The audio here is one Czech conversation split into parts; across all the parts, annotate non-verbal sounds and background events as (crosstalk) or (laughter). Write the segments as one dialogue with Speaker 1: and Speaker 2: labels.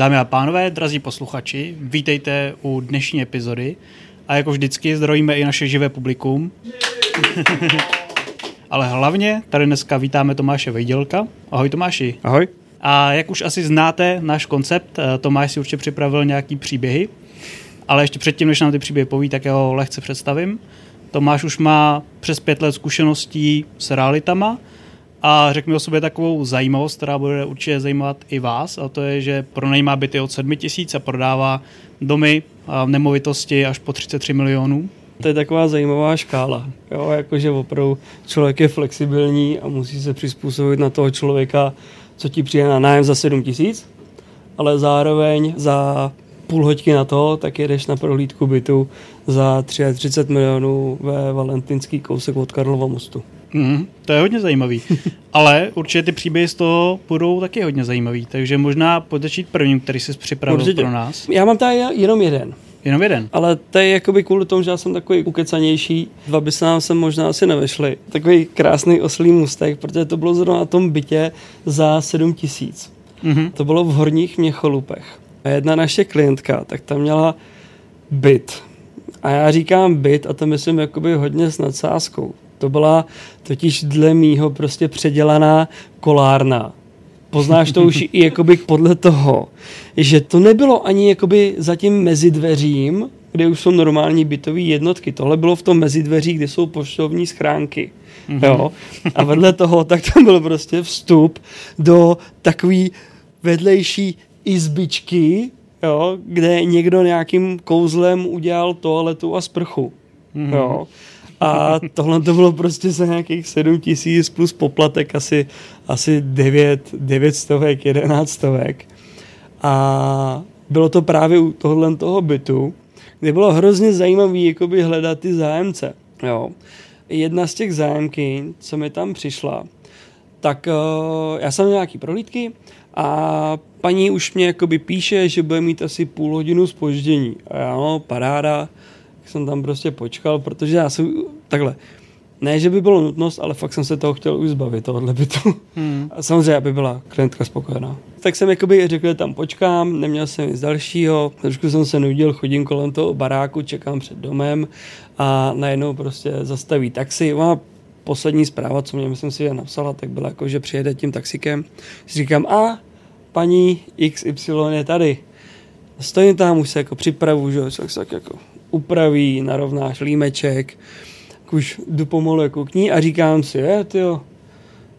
Speaker 1: Dámy a pánové, drazí posluchači, vítejte u dnešní epizody a jako vždycky zdravíme i naše živé publikum. (laughs) Ale hlavně tady dneska vítáme Tomáše Vejdělka. Ahoj Tomáši.
Speaker 2: Ahoj.
Speaker 1: A jak už asi znáte náš koncept, eh, Tomáš si určitě připravil nějaký příběhy, ale ještě předtím, než nám ty příběhy poví, tak já ho lehce představím. Tomáš už má přes pět let zkušeností s realitama a řekl mi o sobě takovou zajímavost, která bude určitě zajímat i vás, a to je, že pronajímá byty od 7 tisíc a prodává domy a nemovitosti až po 33 milionů.
Speaker 2: To je taková zajímavá škála, jo, jakože opravdu člověk je flexibilní a musí se přizpůsobit na toho člověka, co ti přijde na nájem za 7 tisíc, ale zároveň za půl hoďky na to, tak jedeš na prohlídku bytu za 33 milionů ve Valentinský kousek od Karlova mostu.
Speaker 1: Mm, to je hodně zajímavý. (laughs) Ale určitě ty příběhy z toho budou taky hodně zajímavý, takže možná pojď začít prvním, který jsi připravil určitě. pro nás.
Speaker 2: Já mám tady jenom jeden.
Speaker 1: Jenom jeden.
Speaker 2: Ale to je jakoby kvůli tomu, že já jsem takový ukecanější. Dva by se nám sem možná asi nevešly. Takový krásný oslý mustek, protože to bylo zrovna na tom bytě za 7 tisíc. Mm-hmm. To bylo v Horních Měcholupech. A jedna naše klientka, tak tam měla byt. A já říkám byt a to myslím jakoby hodně s nadsázkou. To byla totiž dle mýho prostě předělaná kolárna. Poznáš to už i jakoby podle toho, že to nebylo ani jakoby za tím mezidveřím, kde už jsou normální bytové jednotky. Tohle bylo v tom mezidveří, kde jsou poštovní schránky. Mm-hmm. Jo? A vedle toho, tak tam byl prostě vstup do takový vedlejší izbičky, jo, kde někdo nějakým kouzlem udělal toaletu a sprchu. Mm-hmm. Jo. A tohle to bylo prostě za nějakých 7 tisíc plus poplatek asi, asi 9, 9 stovek, 11 stovek. A bylo to právě u tohle toho bytu, kde bylo hrozně zajímavé jakoby hledat ty zájemce. Jo. Jedna z těch zájemky, co mi tam přišla, tak uh, já jsem měl nějaký prohlídky a paní už mě jakoby píše, že bude mít asi půl hodinu spoždění. A já, no, paráda, jsem tam prostě počkal, protože já jsem takhle, ne, že by bylo nutnost, ale fakt jsem se toho chtěl už zbavit, tohohle bytu. Hmm. A samozřejmě, aby byla klientka spokojená. Tak jsem jakoby řekl, že tam počkám, neměl jsem nic dalšího, trošku jsem se nudil, chodím kolem toho baráku, čekám před domem a najednou prostě zastaví taxi. Má poslední zpráva, co mě myslím si, že napsala, tak byla jako, že přijede tím taxikem. Říkám, a paní XY je tady. Stojím tam, už se jako připravu, že tak, tak jako upraví, narovná šlímeček, už jdu pomalu jako k ní a říkám si, je, tyjo,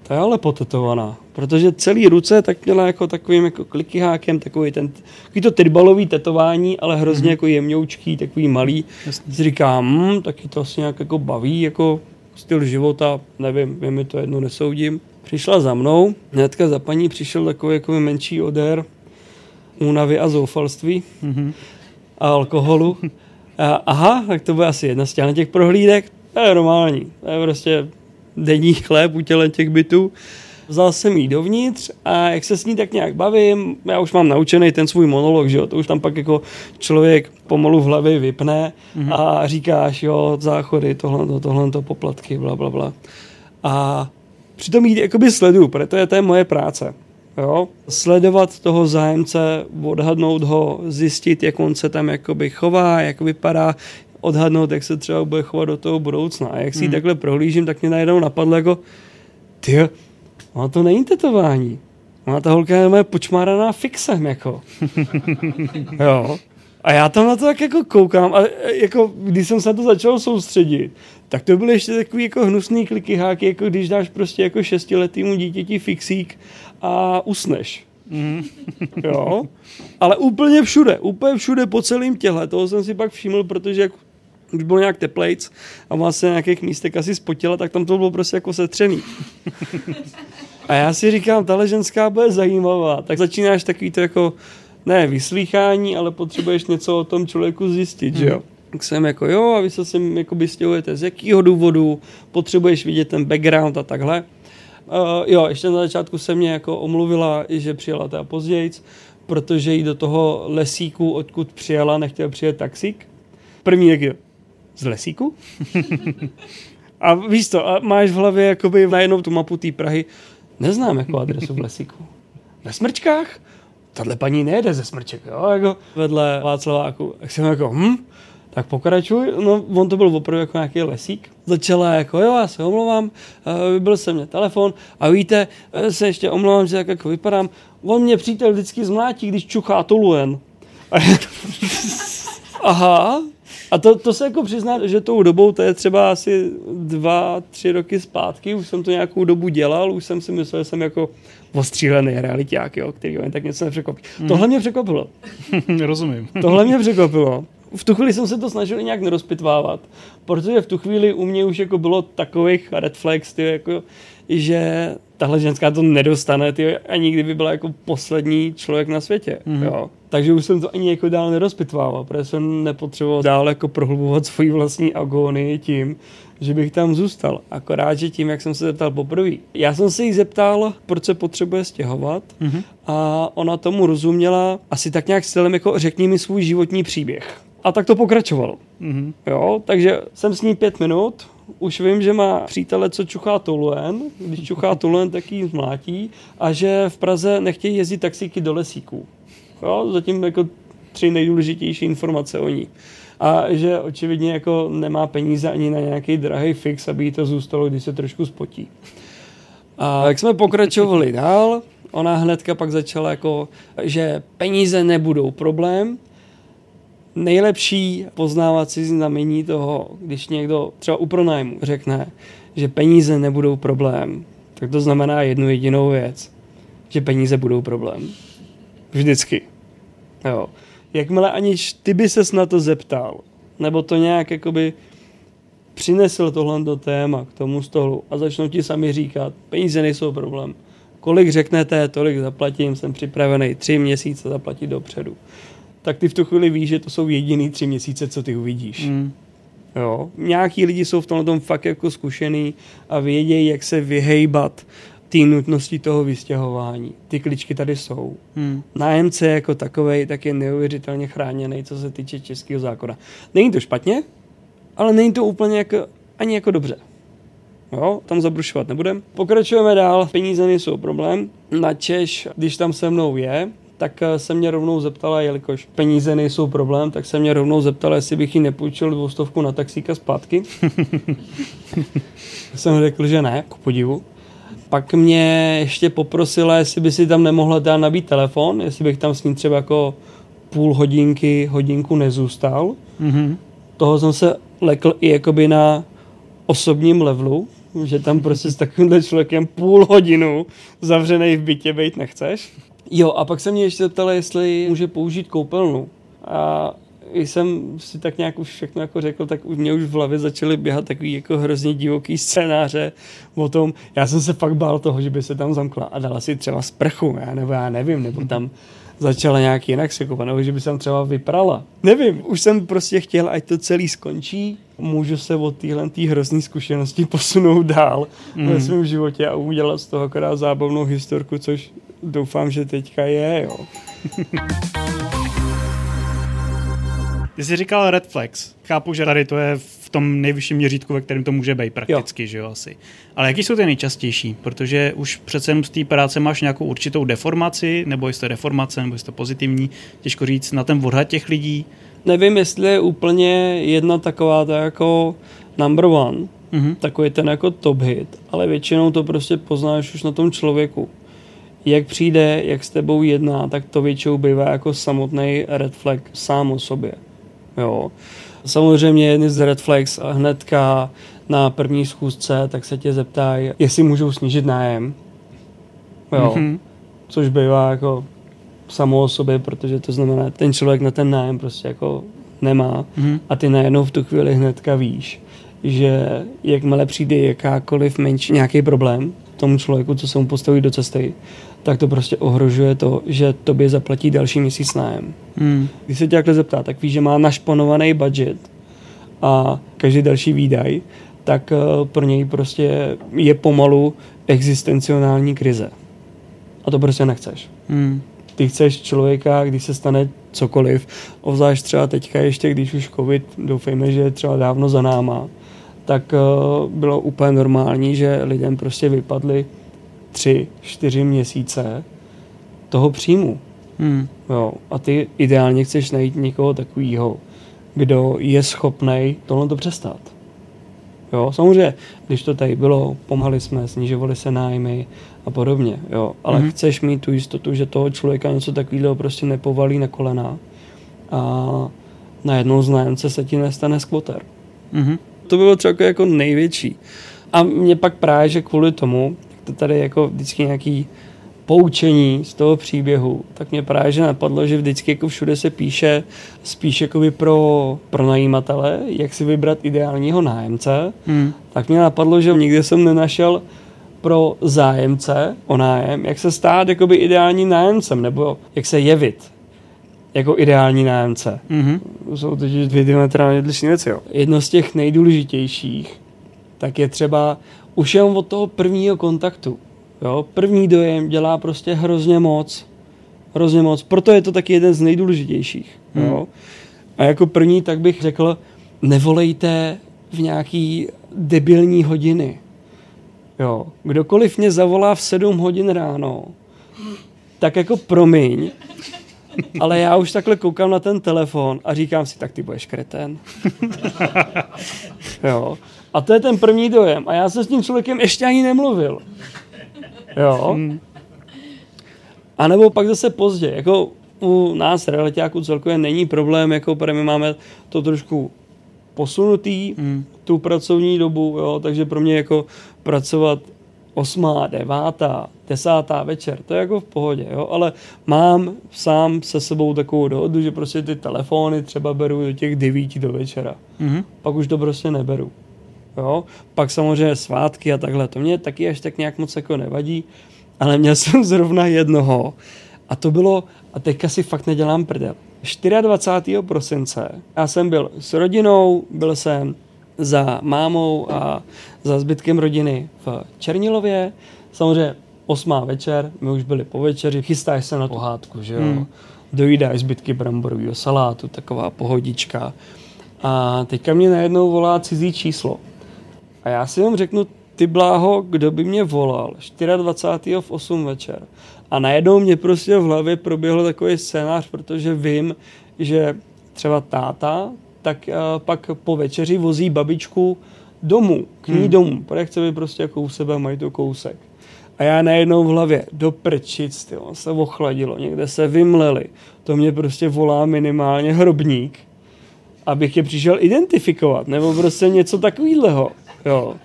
Speaker 2: to je ale potetovaná, protože celý ruce tak měla jako takovým jako klikyhákem, takový ten, takový to tyrbalový tetování, ale hrozně mm-hmm. jako jemňoučký, takový malý. Jasně. Si říkám, hm, taky to asi nějak jako baví, jako styl života, nevím, je mi to jedno, nesoudím. Přišla za mnou, hnedka za paní přišel takový jako menší odér únavy a zoufalství mm-hmm. a alkoholu. (laughs) A, aha, tak to bude asi jedna z těch prohlídek. To je normální. To je prostě denní chléb u těle těch bytů. Vzal jsem jí dovnitř a jak se s ní tak nějak bavím, já už mám naučený ten svůj monolog, že jo, to už tam pak jako člověk pomalu v hlavě vypne mm-hmm. a říkáš, jo, záchody, tohle, tohle, to poplatky, bla, bla, bla. A přitom jít jakoby sleduju, protože to je moje práce. Jo? Sledovat toho zájemce, odhadnout ho, zjistit, jak on se tam jakoby chová, jak vypadá, odhadnout, jak se třeba bude chovat do toho budoucna. A jak si hmm. takhle prohlížím, tak mě najednou napadlo jako, ty, ono to není tetování. Ona ta holka je moje počmáraná fixem, jako. (laughs) jo. A já tam na to tak jako koukám a jako, když jsem se na to začal soustředit, tak to byly ještě takový jako hnusný kliky háky, jako když dáš prostě jako šestiletýmu dítěti fixík a usneš. Mm. jo? Ale úplně všude, úplně všude po celém těle. Toho jsem si pak všiml, protože jak už bylo nějak teplejc a má se nějakých místek asi spotila, tak tam to bylo prostě jako setřený. A já si říkám, tahle ženská bude zajímavá. Tak začínáš takový to jako, ne vyslýchání, ale potřebuješ něco o tom člověku zjistit, mm. že jo? Hmm. Tak jsem jako, jo, a vy se sem jako stěhujete z jakého důvodu, potřebuješ vidět ten background a takhle. Uh, jo, ještě na začátku se mě jako omluvila, že přijela teda později, protože jí do toho lesíku, odkud přijela, nechtěl přijet taxík. První jak jo, z lesíku? (laughs) a víš to, a máš v hlavě jakoby najednou tu mapu té Prahy, neznám jako adresu v lesíku. Ve Smrčkách? Tahle paní nejede ze smrček, jo, jako vedle Václaváku. Tak jsem jako, hm, tak pokračuj. No, on to byl opravdu jako nějaký lesík. Začala jako, jo, já se omlouvám, uh, vybil se mě telefon a víte, eh, se ještě omlouvám, že tak jako vypadám. On mě přítel vždycky zmlátí, když čuchá toluen. (laughs) Aha, a to, to se jako přiznat, že tou dobou, to je třeba asi dva, tři roky zpátky, už jsem to nějakou dobu dělal, už jsem si myslel, že jsem jako ostřílený realiták, jo, který jen tak něco nepřekvapí. Mm. Tohle mě překvapilo. (laughs)
Speaker 1: Rozumím.
Speaker 2: Tohle mě překvapilo. V tu chvíli jsem se to snažil nějak nerozpitvávat, protože v tu chvíli u mě už jako bylo takových red flags, ty, jako, že tahle ženská to nedostane, ty, ani kdyby byla jako poslední člověk na světě. Mm. Jo. Takže už jsem to ani jako dál nerozpitvával, protože jsem nepotřeboval dál jako prohlubovat svoji vlastní agónii tím, že bych tam zůstal. Akorát, že tím, jak jsem se zeptal poprvé. Já jsem se jí zeptal, proč se potřebuje stěhovat mm-hmm. a ona tomu rozuměla asi tak nějak stylem jako řekni mi svůj životní příběh. A tak to pokračovalo. Mm-hmm. Jo, takže jsem s ní pět minut, už vím, že má přítele, co čuchá Toluen, když čuchá (laughs) Toluen, tak jí zmlátí a že v Praze nechtějí jezdit taxíky do lesíků. Jo, zatím jako tři nejdůležitější informace o ní. A že očividně jako nemá peníze ani na nějaký drahý fix, aby jí to zůstalo, když se trošku spotí. A jak jsme pokračovali (laughs) dál, ona hnedka pak začala jako, že peníze nebudou problém, nejlepší poznávací znamení toho, když někdo třeba u pronájmu řekne, že peníze nebudou problém, tak to znamená jednu jedinou věc, že peníze budou problém. Vždycky. Jo. Jakmile aniž ty by ses na to zeptal, nebo to nějak jakoby přinesl tohle do téma k tomu stolu a začnou ti sami říkat, peníze nejsou problém. Kolik řeknete, tolik zaplatím, jsem připravený tři měsíce zaplatit dopředu tak ty v tu chvíli víš, že to jsou jediný tři měsíce, co ty uvidíš. Mm. Jo. Nějaký lidi jsou v tomhle tom fakt jako zkušený a vědějí, jak se vyhejbat té nutnosti toho vystěhování. Ty kličky tady jsou. Hmm. Nájemce jako takový tak je neuvěřitelně chráněný, co se týče českého zákona. Není to špatně, ale není to úplně jako, ani jako dobře. Jo, tam zabrušovat nebudem. Pokračujeme dál, peníze nejsou problém. Na Češ, když tam se mnou je, tak eh, se mě rovnou zeptala, jelikož peníze nejsou problém, tak se mě rovnou zeptala, jestli bych jí nepůjčil dvoustovku na taxíka zpátky. (laughs) jsem řekl, že ne, ku podivu. Pak mě ještě poprosila, jestli by si tam nemohla dát nabít telefon, jestli bych tam s ním třeba jako půl hodinky, hodinku nezůstal. Mm-hmm. Toho jsem se lekl i jakoby na osobním levelu, že tam prostě s takovýmhle člověkem půl hodinu zavřený v bytě být nechceš. Jo, a pak se mě ještě zeptala, jestli může použít koupelnu. A jsem si tak nějak už všechno jako řekl, tak už mě už v hlavě začaly běhat takový jako hrozně divoký scénáře o tom, já jsem se fakt bál toho, že by se tam zamkla a dala si třeba sprchu, já, nebo já nevím, nebo tam začala nějak jinak se koupat, nebo že by se tam třeba vyprala. Nevím, už jsem prostě chtěl, ať to celý skončí, můžu se od téhle tý hrozný zkušenosti posunout dál mm. ve svém životě a udělat z toho akorát zábavnou historku, což doufám, že teďka je, jo. (laughs)
Speaker 1: Ty jsi říkal red flags. Chápu, že tady to je v tom nejvyšším měřítku, ve kterém to může být prakticky, jo. že jo, asi. Ale jaký jsou ty nejčastější? Protože už přece z té práce máš nějakou určitou deformaci, nebo jestli to deformace, nebo jestli to pozitivní, těžko říct, na ten odhad těch lidí.
Speaker 2: Nevím, jestli je úplně jedna taková to jako number one, mm-hmm. takový ten jako top hit, ale většinou to prostě poznáš už na tom člověku jak přijde, jak s tebou jedná, tak to většinou bývá jako samotný red flag sám o sobě. Jo. Samozřejmě jedny z red flags a hnedka na první schůzce, tak se tě zeptají, jestli můžou snížit nájem. Jo. Mm-hmm. Což bývá jako samo o sobě, protože to znamená, ten člověk na ten nájem prostě jako nemá mm-hmm. a ty najednou v tu chvíli hnedka víš, že jakmile přijde jakákoliv menší nějaký problém tomu člověku, co se mu postaví do cesty, tak to prostě ohrožuje to, že tobě zaplatí další měsíc nájem. Hmm. Když se tě takhle zeptá, tak víš, že má našponovaný budget a každý další výdaj, tak uh, pro něj prostě je pomalu existencionální krize. A to prostě nechceš. Hmm. Ty chceš člověka, když se stane cokoliv, ovzdáš třeba teďka ještě, když už covid, doufejme, že je třeba dávno za náma, tak uh, bylo úplně normální, že lidem prostě vypadly tři, čtyři měsíce toho příjmu. Hmm. Jo, a ty ideálně chceš najít někoho takového, kdo je schopný tohle to přestát. Jo, samozřejmě, když to tady bylo, pomáhali jsme, snižovali se nájmy a podobně, jo, ale mm-hmm. chceš mít tu jistotu, že toho člověka něco takového prostě nepovalí na kolena a najednou z nájemce se ti nestane skvoter. Mm-hmm. To bylo třeba jako největší. A mě pak právě, že kvůli tomu, to tady jako vždycky nějaký poučení z toho příběhu, tak mě právě že napadlo, že vždycky jako všude se píše spíš jakoby pro, pro najímatele, jak si vybrat ideálního nájemce, hmm. tak mě napadlo, že nikdy jsem nenašel pro zájemce o nájem, jak se stát jakoby ideálním nájemcem, nebo jak se jevit jako ideální nájemce. Mm-hmm. Jsou to dvě diametrálně odlišné věci. Jo. Jedno z těch nejdůležitějších, tak je třeba už jen od toho prvního kontaktu. Jo? První dojem dělá prostě hrozně moc. Hrozně moc. Proto je to taky jeden z nejdůležitějších. Hmm. Jo? A jako první tak bych řekl, nevolejte v nějaký debilní hodiny. Jo. Kdokoliv mě zavolá v 7 hodin ráno, tak jako promiň, ale já už takhle koukám na ten telefon a říkám si, tak ty budeš kreten. jo. A to je ten první dojem. A já jsem s tím člověkem ještě ani nemluvil. Jo. Hmm. A nebo pak zase pozdě. Jako u nás realitáků celkově není problém, jako my máme to trošku posunutý, hmm. tu pracovní dobu, jo, takže pro mě jako pracovat osmá, devátá, desátá večer, to je jako v pohodě, jo, ale mám sám se sebou takovou dohodu, že prostě ty telefony třeba beru do těch devíti do večera. Mm-hmm. Pak už to prostě neberu. Jo? Pak samozřejmě svátky a takhle, to mě taky až tak nějak moc jako nevadí, ale měl (laughs) jsem zrovna jednoho a to bylo, a teďka si fakt nedělám prdel, 24. prosince já jsem byl s rodinou, byl jsem za mámou a za zbytkem rodiny v Černilově, samozřejmě osmá večer, my už byli po večeři, chystáš se na pohádku, že jo, hmm. dojídáš zbytky bramborového salátu, taková pohodička. A teďka mě najednou volá cizí číslo. A já si vám řeknu, ty bláho, kdo by mě volal 24. v 8 večer. A najednou mě prostě v hlavě proběhl takový scénář, protože vím, že třeba táta, tak uh, pak po večeři vozí babičku domů, k ní hmm. domů, protože chce být prostě jako u sebe, mají to kousek. A já najednou v hlavě, do prčic, tyjo, se ochladilo, někde se vymleli. To mě prostě volá minimálně hrobník, abych je přišel identifikovat, nebo prostě něco takového. Jo.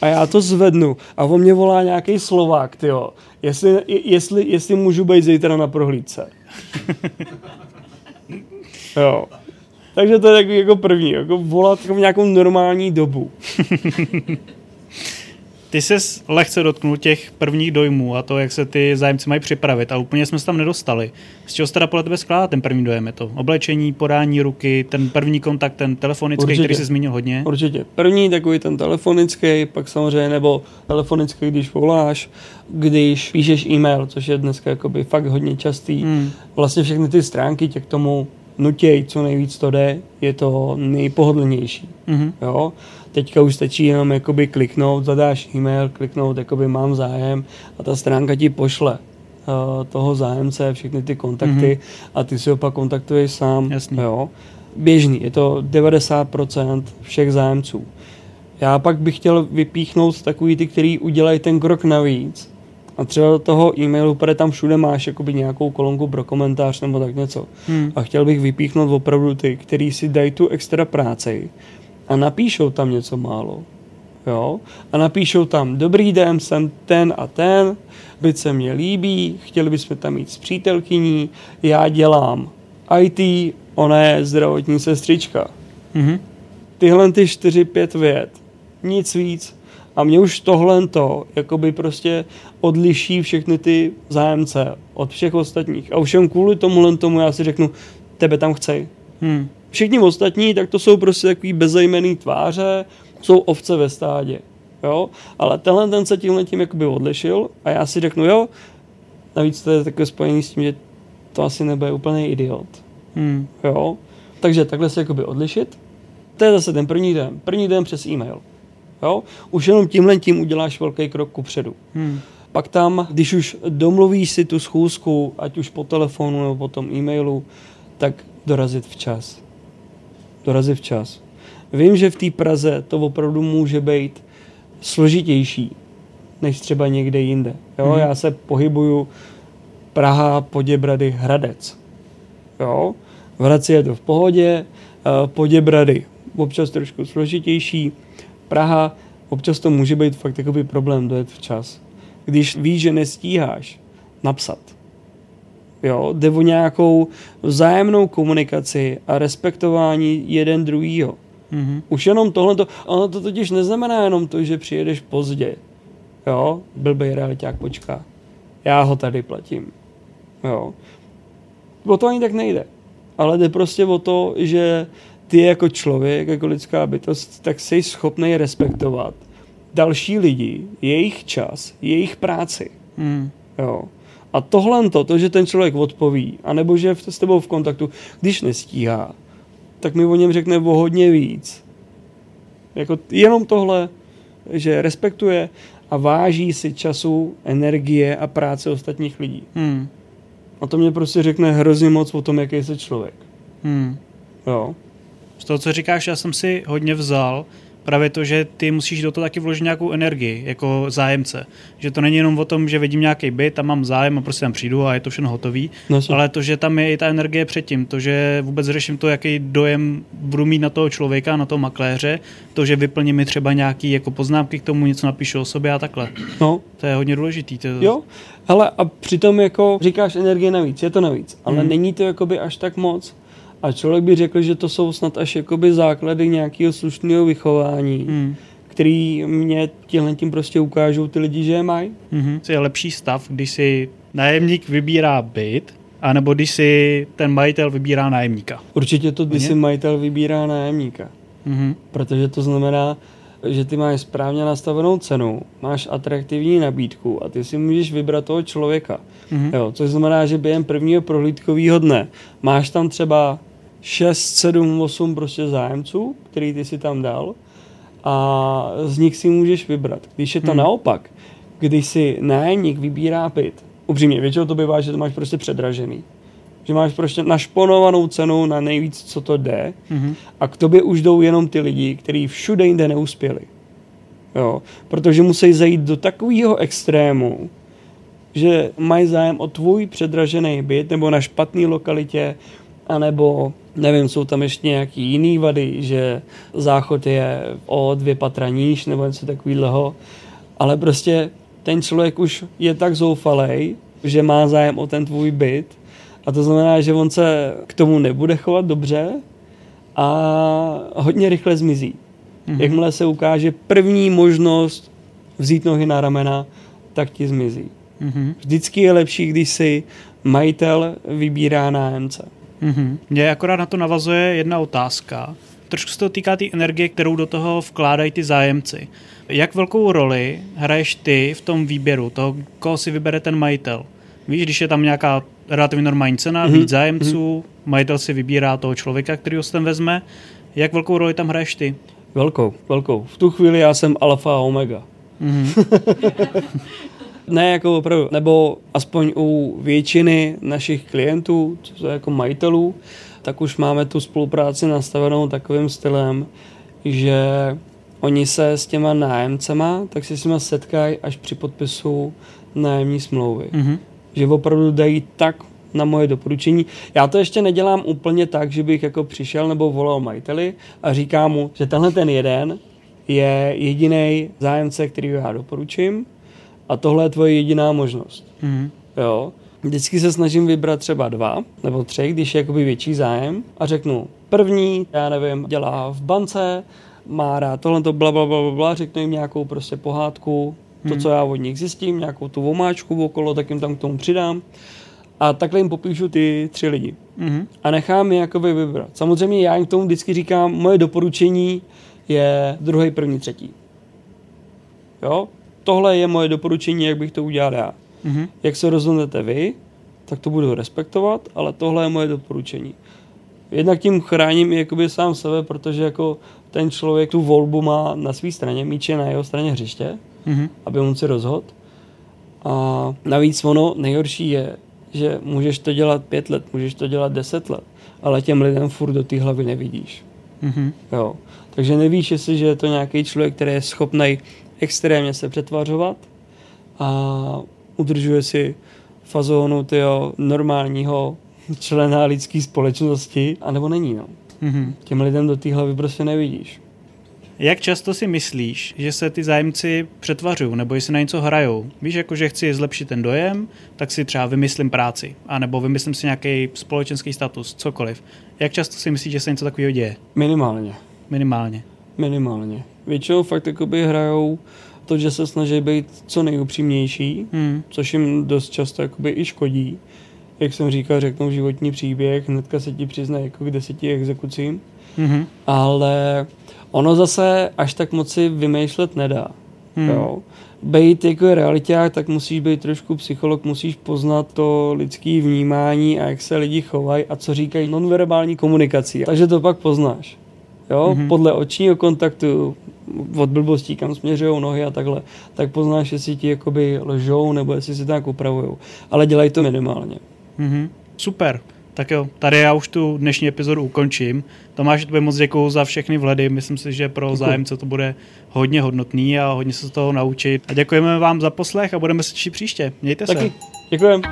Speaker 2: A já to zvednu a on mě volá nějaký Slovák, jo. Jestli, jestli, jestli můžu být zítra na prohlídce. (laughs) jo. Takže to je takový jako první, jako volat jako v nějakou normální dobu. (laughs)
Speaker 1: Ty se lehce dotknul těch prvních dojmů a to, jak se ty zájemci mají připravit a úplně jsme se tam nedostali. Z čeho se teda podle tebe skládá ten první dojem? Je to oblečení, podání ruky, ten první kontakt, ten telefonický, Určitě. který jsi zmínil hodně?
Speaker 2: Určitě. První takový ten telefonický, pak samozřejmě nebo telefonický, když voláš, když píšeš e-mail, což je dneska jakoby fakt hodně častý. Hmm. Vlastně všechny ty stránky tě k tomu nutěj, co nejvíc to jde, je to nejpohodlnější. Mm-hmm. Jo? Teďka už stačí jenom jakoby kliknout, zadáš e-mail, kliknout, jakoby mám zájem a ta stránka ti pošle uh, toho zájemce, všechny ty kontakty mm-hmm. a ty si ho pak kontaktuješ sám.
Speaker 1: Jasný.
Speaker 2: Jo? Běžný, je to 90% všech zájemců. Já pak bych chtěl vypíchnout takový ty, který udělají ten krok navíc, a třeba do toho e-mailu, protože tam všude máš jakoby nějakou kolonku pro komentář nebo tak něco. Hmm. A chtěl bych vypíchnout opravdu ty, který si dají tu extra práci a napíšou tam něco málo. Jo? A napíšou tam, dobrý den, jsem ten a ten, byť se mě líbí, chtěli bychom tam mít s přítelkyní, já dělám IT, ona je zdravotní sestřička. Mm-hmm. Tyhle ty 4-5 vět, nic víc. A mě už tohle to, jakoby prostě odliší všechny ty zájemce od všech ostatních. A už jen kvůli tomuhle tomu já si řeknu, tebe tam chcej. Hmm. Všichni ostatní, tak to jsou prostě takový bezejmený tváře, jsou ovce ve stádě. Jo? Ale tenhle ten se tímhle tím jakoby odlišil a já si řeknu, jo, navíc to je takové spojený s tím, že to asi nebude úplný idiot. Hmm. Jo? Takže takhle se jakoby odlišit. To je zase ten první den. První den přes e-mail. Jo? Už jenom tímhle tím uděláš velký krok ku předu. Hmm. pak tam, když už domluvíš si tu schůzku, ať už po telefonu nebo po tom e-mailu, tak dorazit včas. Dorazit včas. Vím, že v té Praze to opravdu může být složitější, než třeba někde jinde. Jo, mm. já se pohybuju Praha, Poděbrady, Hradec. Jo, v Hradci je to v pohodě, Poděbrady občas trošku složitější, Praha, občas to může být fakt takový problém dojet včas. Když víš, že nestíháš napsat, jo, jde o nějakou vzájemnou komunikaci a respektování jeden druhýho. Mm-hmm. Už jenom tohle, ono to totiž neznamená jenom to, že přijedeš pozdě. Jo, blbej realiták počká. Já ho tady platím. Jo. O to ani tak nejde. Ale jde prostě o to, že ty jako člověk, jako lidská bytost, tak jsi schopný respektovat další lidi, jejich čas, jejich práci. Mm. Jo. A tohle to, to, že ten člověk odpoví, anebo že je s tebou v kontaktu, když nestíhá, tak mi o něm řekne o hodně víc. Jako jenom tohle, že respektuje a váží si času, energie a práce ostatních lidí. Hmm. A to mě prostě řekne hrozně moc o tom, jaký jsi člověk. Hmm. Jo.
Speaker 1: Z toho, co říkáš, já jsem si hodně vzal právě to, že ty musíš do toho taky vložit nějakou energii jako zájemce. Že to není jenom o tom, že vidím nějaký byt a mám zájem a prostě tam přijdu a je to všechno hotový, no, ale to, že tam je i ta energie předtím, to, že vůbec řeším to, jaký dojem budu mít na toho člověka, na toho makléře, to, že vyplní mi třeba nějaký jako poznámky k tomu, něco napíšu o sobě a takhle. No. To je hodně důležitý. To...
Speaker 2: Jo, ale a přitom jako říkáš energie navíc, je to navíc, ale hmm. není to jakoby až tak moc. A člověk by řekl, že to jsou snad až jakoby základy nějakého slušného vychování, hmm. který mě těhle tím prostě ukážou ty lidi, že je mají.
Speaker 1: Hmm. Je lepší stav, když si nájemník vybírá byt, anebo když si ten majitel vybírá nájemníka.
Speaker 2: Určitě to, když si majitel vybírá nájemníka. hmm Protože to znamená, že ty máš správně nastavenou cenu, máš atraktivní nabídku a ty si můžeš vybrat toho člověka. Mm-hmm. Jo, což znamená, že během prvního prohlídkového dne máš tam třeba 6, 7, 8 prostě zájemců, který ty si tam dal a z nich si můžeš vybrat. Když je to hmm. naopak, když si nájemník vybírá byt, upřímně, většinou to bývá, že to máš prostě předražený. Že máš prostě našponovanou cenu na nejvíc, co to jde hmm. a k tobě už jdou jenom ty lidi, kteří všude jinde neuspěli. Jo, protože musí zajít do takového extrému, že mají zájem o tvůj předražený byt nebo na špatné lokalitě, anebo nevím, jsou tam ještě nějaký jiný vady, že záchod je o dvě patra níž nebo něco takového, ale prostě ten člověk už je tak zoufalej, že má zájem o ten tvůj byt a to znamená, že on se k tomu nebude chovat dobře a hodně rychle zmizí. Mm-hmm. Jakmile se ukáže první možnost vzít nohy na ramena, tak ti zmizí. Mm-hmm. Vždycky je lepší, když si majitel vybírá nájemce.
Speaker 1: Mm-hmm. Mě akorát na to navazuje jedna otázka. Trošku se to týká té energie, kterou do toho vkládají ty zájemci. Jak velkou roli hraješ ty v tom výběru, toho, koho si vybere ten majitel? Víš, když je tam nějaká relativně normální cena, mm-hmm. víc zájemců, mm-hmm. majitel si vybírá toho člověka, který ho sem vezme. Jak velkou roli tam hraješ ty?
Speaker 2: Velkou, velkou. V tu chvíli já jsem alfa a omega. Mm-hmm. (laughs) Ne, jako opravdu. Nebo aspoň u většiny našich klientů, co jsou jako majitelů, tak už máme tu spolupráci nastavenou takovým stylem, že oni se s těma nájemcema, tak se s nimi setkají až při podpisu nájemní smlouvy. Mm-hmm. Že opravdu dají tak na moje doporučení. Já to ještě nedělám úplně tak, že bych jako přišel nebo volal majiteli a říkám mu, že tenhle ten jeden je jediný zájemce, který já doporučím a tohle je tvoje jediná možnost. Mm. Jo. Vždycky se snažím vybrat třeba dva nebo tři, když je jakoby větší zájem a řeknu, první, já nevím, dělá v bance, má rád tohle to bla, bla, bla, bla, řeknu jim nějakou prostě pohádku, to, hmm. co já od nich zjistím, nějakou tu vomáčku okolo, tak jim tam k tomu přidám. A takhle jim popíšu ty tři lidi. hmm A nechám je jakoby vybrat. Samozřejmě já jim k tomu vždycky říkám, moje doporučení je druhý, první, třetí. Jo? Tohle je moje doporučení, jak bych to udělal já. Mm-hmm. Jak se rozhodnete vy, tak to budu respektovat, ale tohle je moje doporučení. Jednak tím chráním i jakoby sám sebe, protože jako ten člověk tu volbu má na své straně, míč je na jeho straně hřiště, mm-hmm. aby on si rozhodl. A navíc ono nejhorší je, že můžeš to dělat pět let, můžeš to dělat deset let, ale těm lidem furt do té hlavy nevidíš. Mm-hmm. Jo. Takže nevíš, jestli že je to nějaký člověk, který je schopný extrémně se přetvařovat a udržuje si fazónu tyjo, normálního člena lidské společnosti, anebo není. No. Mm-hmm. Těm lidem do té hlavy prostě nevidíš.
Speaker 1: Jak často si myslíš, že se ty zájemci přetvařují, nebo jestli na něco hrajou? Víš, jako že chci zlepšit ten dojem, tak si třeba vymyslím práci, anebo vymyslím si nějaký společenský status, cokoliv. Jak často si myslíš, že se něco takového děje?
Speaker 2: Minimálně.
Speaker 1: Minimálně.
Speaker 2: Minimálně. Většinou fakt jakoby hrajou to, že se snaží být co nejupřímnější, hmm. což jim dost často jakoby i škodí. Jak jsem říkal, řeknou životní příběh, hnedka se ti přiznají jako k deseti exekucím. Hmm. Ale ono zase až tak moci vymýšlet nedá. Hmm. Jo. Bejt jako realiták, tak musíš být trošku psycholog, musíš poznat to lidské vnímání a jak se lidi chovají a co říkají nonverbální komunikací. Takže to pak poznáš. Jo? Mm-hmm. Podle očního kontaktu, od blbostí, kam směřují nohy a takhle, tak poznáš, jestli ti jakoby lžou nebo jestli si tak upravují. Ale dělají to minimálně.
Speaker 1: Mm-hmm. Super. Tak jo, tady já už tu dnešní epizodu ukončím. Tomáš, tobě moc děkuju za všechny vhledy. Myslím si, že pro zájemce to bude hodně hodnotný a hodně se z toho naučit. A děkujeme vám za poslech a budeme se těšit příště. Mějte
Speaker 2: Taky. se. Děkujeme.